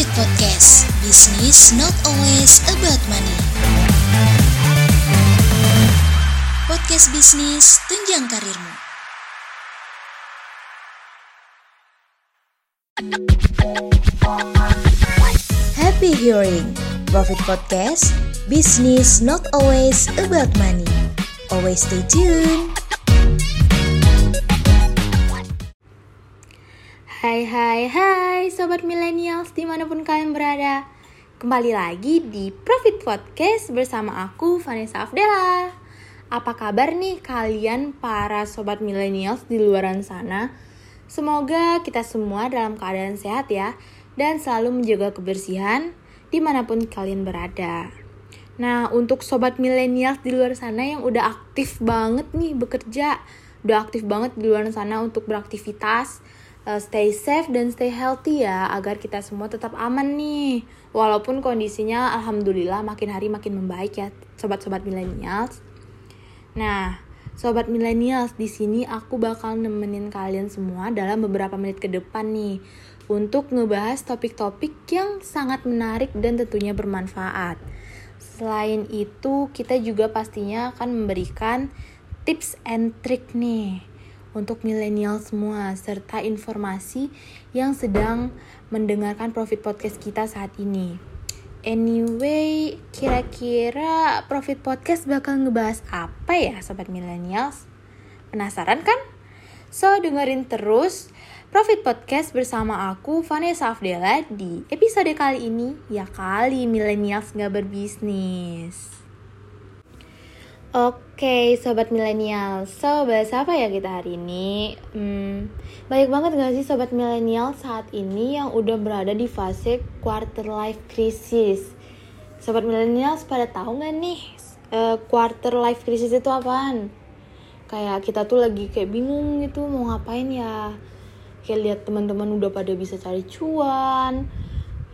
Profit Podcast. Business not always about money. Podcast bisnis tunjang karirmu. Happy hearing. Profit Podcast. Business not always about money. Always stay tuned Hai hai hai Sobat Millennials di mana pun kalian berada. Kembali lagi di Profit Podcast bersama aku Vanessa Afdela. Apa kabar nih kalian para Sobat Millennials di luaran sana? Semoga kita semua dalam keadaan sehat ya Dan selalu menjaga kebersihan di mana pun kalian berada. Nah untuk Sobat Millennials di luar sana yang udah aktif banget nih bekerja Udah aktif banget di luar sana untuk beraktivitas uh, stay safe dan stay healthy ya agar kita semua tetap aman nih. Walaupun kondisinya alhamdulillah makin hari makin membaik ya sobat-sobat millennials. Nah, sobat millennials di sini aku bakal nemenin kalian semua dalam beberapa menit ke depan nih untuk ngebahas topik-topik yang sangat menarik dan tentunya bermanfaat. Selain itu, kita juga pastinya akan memberikan tips and trick nih untuk milenial semua serta informasi yang sedang mendengarkan Profit Podcast kita saat ini. Anyway, kira-kira Profit Podcast bakal ngebahas apa ya sobat millennials? Penasaran kan? So, dengerin terus Profit Podcast bersama aku Vanessa Afdela di episode kali ini ya kali millennials nggak berbisnis. Oke, sobat milenial. So, bahas apa ya kita hari ini? Hmm, banyak banget gak sih sobat milenial saat ini yang udah berada di fase quarter life crisis? Sobat milenial pada tahu gak nih uh, quarter life crisis itu apaan? Kayak kita tuh lagi kayak bingung gitu mau ngapain ya? Kayak lihat teman-teman udah pada bisa cari cuan,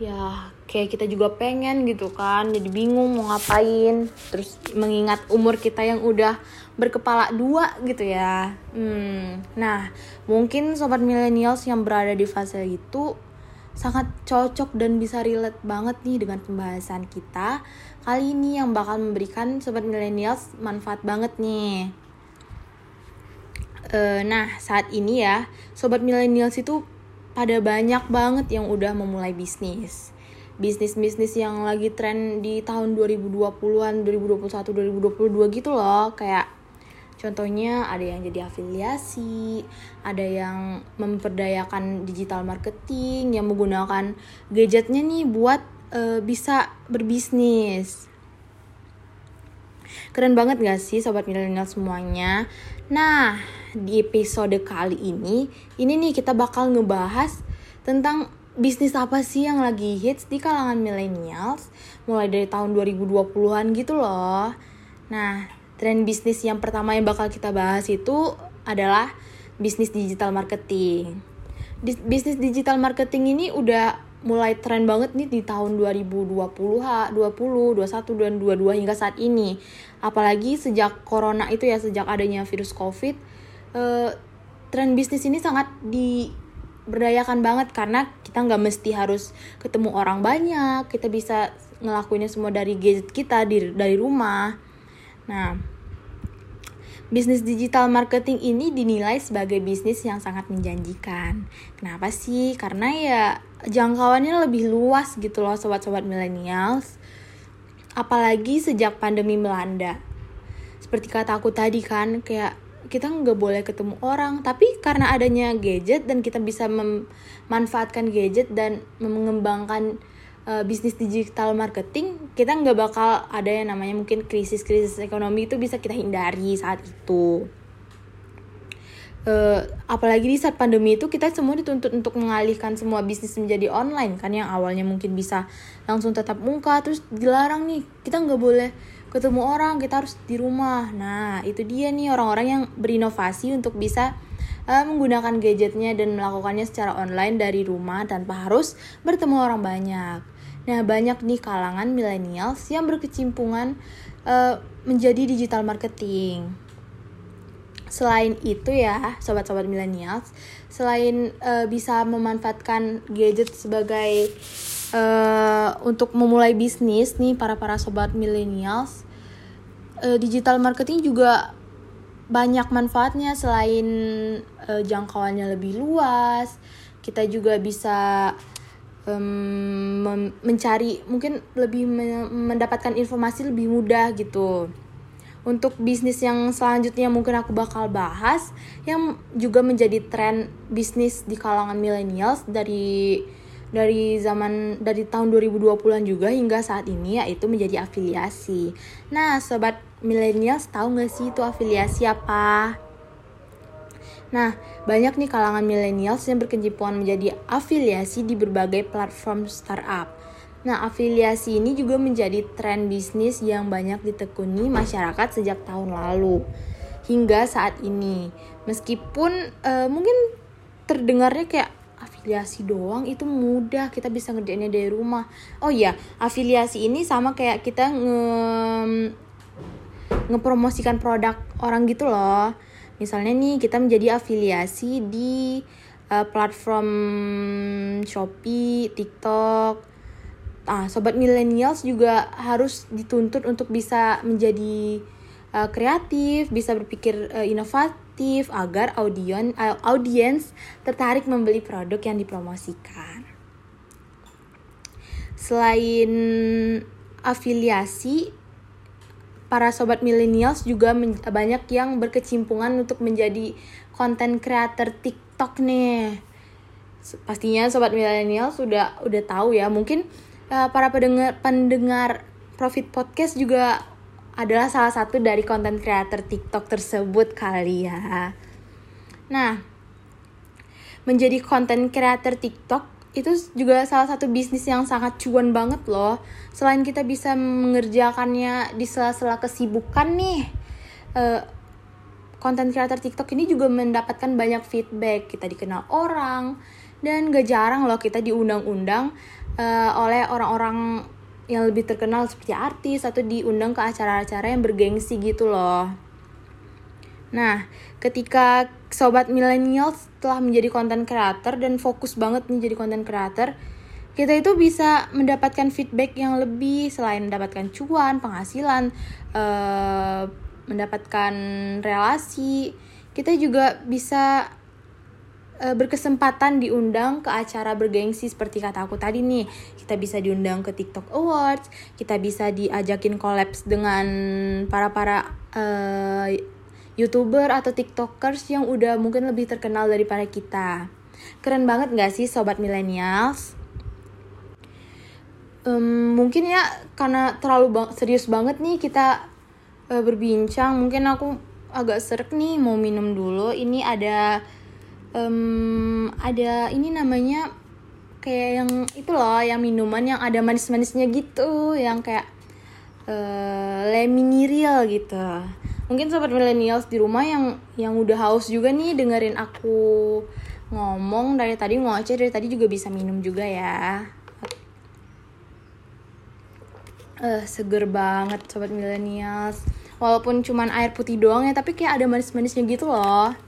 ya kayak kita juga pengen gitu kan jadi bingung mau ngapain. Terus mengingat umur kita yang udah berkepala dua gitu ya. Hmm, nah mungkin sobat millennials yang berada di fase itu sangat cocok dan bisa relate banget nih dengan pembahasan kita. Kali ini yang bakal memberikan sobat millennials manfaat banget nih. Uh, nah saat ini ya sobat millennials itu pada banyak banget yang udah memulai bisnis. Bisnis-bisnis yang lagi tren di tahun 2020-an, 2021, 2022 gitu loh. Kayak contohnya ada yang jadi afiliasi, ada yang memperdayakan digital marketing, yang menggunakan gadgetnya nih buat uh, bisa berbisnis. Keren banget gak sih sobat milenial semuanya? Nah, di episode kali ini, ini nih kita bakal ngebahas tentang bisnis apa sih yang lagi hits di kalangan millennials mulai dari tahun 2020-an gitu loh. Nah, tren bisnis yang pertama yang bakal kita bahas itu adalah bisnis digital marketing. Bisnis digital marketing ini udah mulai tren banget nih di tahun 2020, 20, 21 dan 22 hingga saat ini. Apalagi sejak corona itu ya, sejak adanya virus Covid, eh, tren bisnis ini sangat diberdayakan banget karena kita nggak mesti harus ketemu orang banyak, kita bisa ngelakuinnya semua dari gadget kita di, dari rumah. Nah, Bisnis digital marketing ini dinilai sebagai bisnis yang sangat menjanjikan. Kenapa sih? Karena ya jangkauannya lebih luas gitu loh sobat-sobat millennials. Apalagi sejak pandemi melanda. Seperti kata aku tadi kan, kayak kita nggak boleh ketemu orang, tapi karena adanya gadget dan kita bisa memanfaatkan gadget dan mengembangkan uh, bisnis digital marketing kita nggak bakal ada yang namanya mungkin krisis-krisis ekonomi itu bisa kita hindari saat itu. Uh, apalagi di saat pandemi itu kita semua dituntut untuk mengalihkan semua bisnis menjadi online kan yang awalnya mungkin bisa langsung tetap muka terus dilarang nih. Kita nggak boleh ketemu orang kita harus di rumah nah itu dia nih orang-orang yang berinovasi untuk bisa uh, menggunakan gadgetnya dan melakukannya secara online dari rumah tanpa harus bertemu orang banyak Nah, banyak nih kalangan millennials yang berkecimpungan uh, menjadi digital marketing. Selain itu ya, sobat-sobat millennials, selain uh, bisa memanfaatkan gadget sebagai uh, untuk memulai bisnis nih para para sobat millennials uh, digital marketing juga banyak manfaatnya selain uh, jangkauannya lebih luas. Kita juga bisa um, mencari mungkin lebih mendapatkan informasi lebih mudah gitu. Untuk bisnis yang selanjutnya mungkin aku bakal bahas yang juga menjadi tren bisnis di kalangan millennials dari dari zaman dari tahun 2020-an juga hingga saat ini yaitu menjadi afiliasi. Nah, sobat millennials tahu nggak sih itu afiliasi apa? Nah, banyak nih kalangan millennials yang berkecimpungan menjadi afiliasi di berbagai platform startup. Nah, afiliasi ini juga menjadi tren bisnis yang banyak ditekuni masyarakat sejak tahun lalu hingga saat ini. Meskipun uh, mungkin terdengarnya kayak afiliasi doang itu mudah. Kita bisa ngerjainnya dari rumah. Oh iya afiliasi ini sama kayak kita nge ngepromosikan produk orang gitu loh. Misalnya nih kita menjadi afiliasi di uh, platform Shopee, TikTok. Ah, sobat millennials juga harus dituntut untuk bisa menjadi uh, kreatif, bisa berpikir uh, inovatif agar audiens uh, audiens tertarik membeli produk yang dipromosikan. Selain afiliasi, para sobat millennials juga banyak yang berkecimpungan untuk menjadi konten creator TikTok nih. Pastinya sobat millennial sudah udah tahu ya, mungkin uh, para pendengar pendengar Profit Podcast juga adalah salah satu dari konten creator TikTok tersebut kali ya. Nah, menjadi konten creator TikTok itu juga salah satu bisnis yang sangat cuan banget loh. Selain kita bisa mengerjakannya di sela-sela kesibukan nih, konten uh, creator TikTok ini juga mendapatkan banyak feedback. Kita dikenal orang dan gak jarang loh kita diundang-undang uh, oleh orang-orang yang lebih terkenal seperti artis atau diundang ke acara-acara yang bergengsi gitu loh. Nah, ketika sobat milenial telah menjadi konten creator dan fokus banget nih jadi konten creator, kita itu bisa mendapatkan feedback yang lebih selain mendapatkan cuan, penghasilan, uh, mendapatkan relasi, kita juga bisa uh, berkesempatan diundang ke acara bergengsi seperti kata aku tadi nih. Kita bisa diundang ke TikTok Awards, kita bisa diajakin kolaps dengan para-para uh, YouTuber atau TikTokers yang udah mungkin lebih terkenal daripada kita. Keren banget gak sih sobat millennials? Um, mungkin ya karena terlalu bang serius banget nih kita uh, berbincang, mungkin aku agak serak nih mau minum dulu. Ini ada um, ada ini namanya kayak yang itu loh yang minuman yang ada manis-manisnya gitu yang kayak uh, leminiril gitu. Mungkin sobat millennials di rumah yang yang udah haus juga nih dengerin aku ngomong dari tadi ngoceh dari tadi juga bisa minum juga ya. Eh uh, seger banget sobat millennials. Walaupun cuman air putih doang ya tapi kayak ada manis-manisnya gitu loh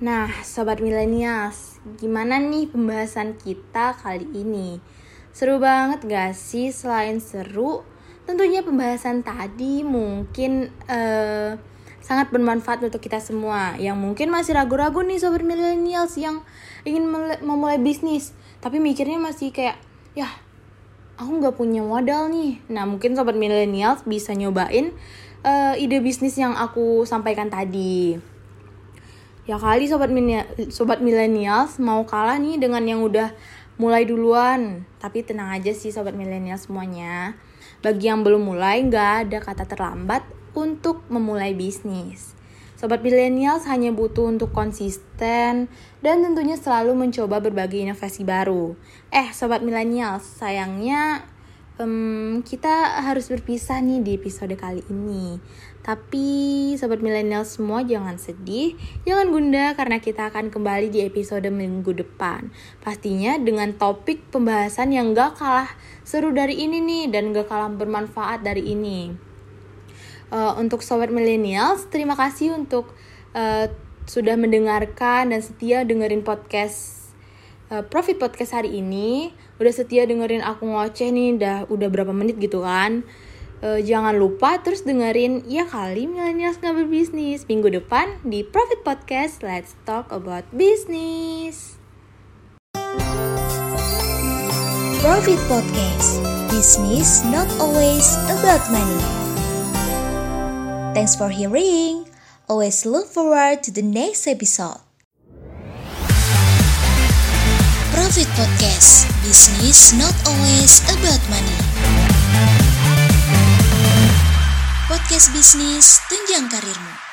Nah, sobat milenials, gimana nih pembahasan kita kali ini? Seru banget gak sih? Selain seru, tentunya pembahasan tadi mungkin uh, sangat bermanfaat untuk kita semua yang mungkin masih ragu-ragu nih sobat milenials yang ingin memulai bisnis tapi mikirnya masih kayak ya aku nggak punya modal nih nah mungkin sobat milenials bisa nyobain uh, ide bisnis yang aku sampaikan tadi ya kali sobat sobat milenials mau kalah nih dengan yang udah mulai duluan tapi tenang aja sih sobat milenial semuanya bagi yang belum mulai nggak ada kata terlambat untuk memulai bisnis Sobat milenials hanya butuh untuk konsisten dan tentunya selalu mencoba berbagai inovasi baru. Eh, sobat milenials, sayangnya um, kita harus berpisah nih di episode kali ini. Tapi sobat milenial semua jangan sedih, jangan gunda karena kita akan kembali di episode minggu depan. Pastinya dengan topik pembahasan yang gak kalah seru dari ini nih dan gak kalah bermanfaat dari ini. Uh, untuk sobat milenial, terima kasih untuk uh, sudah mendengarkan dan setia dengerin podcast uh, Profit Podcast hari ini. Udah setia dengerin aku ngoceh nih, udah udah berapa menit gitu kan. Uh, jangan lupa terus dengerin ya kali milenials nggak berbisnis minggu depan di Profit Podcast. Let's talk about business. Profit Podcast. Business not always about money. Thanks for hearing. Always look forward to the next episode. Profit Podcast. Business not always about money. Podcast bisnis tunjang karirmu.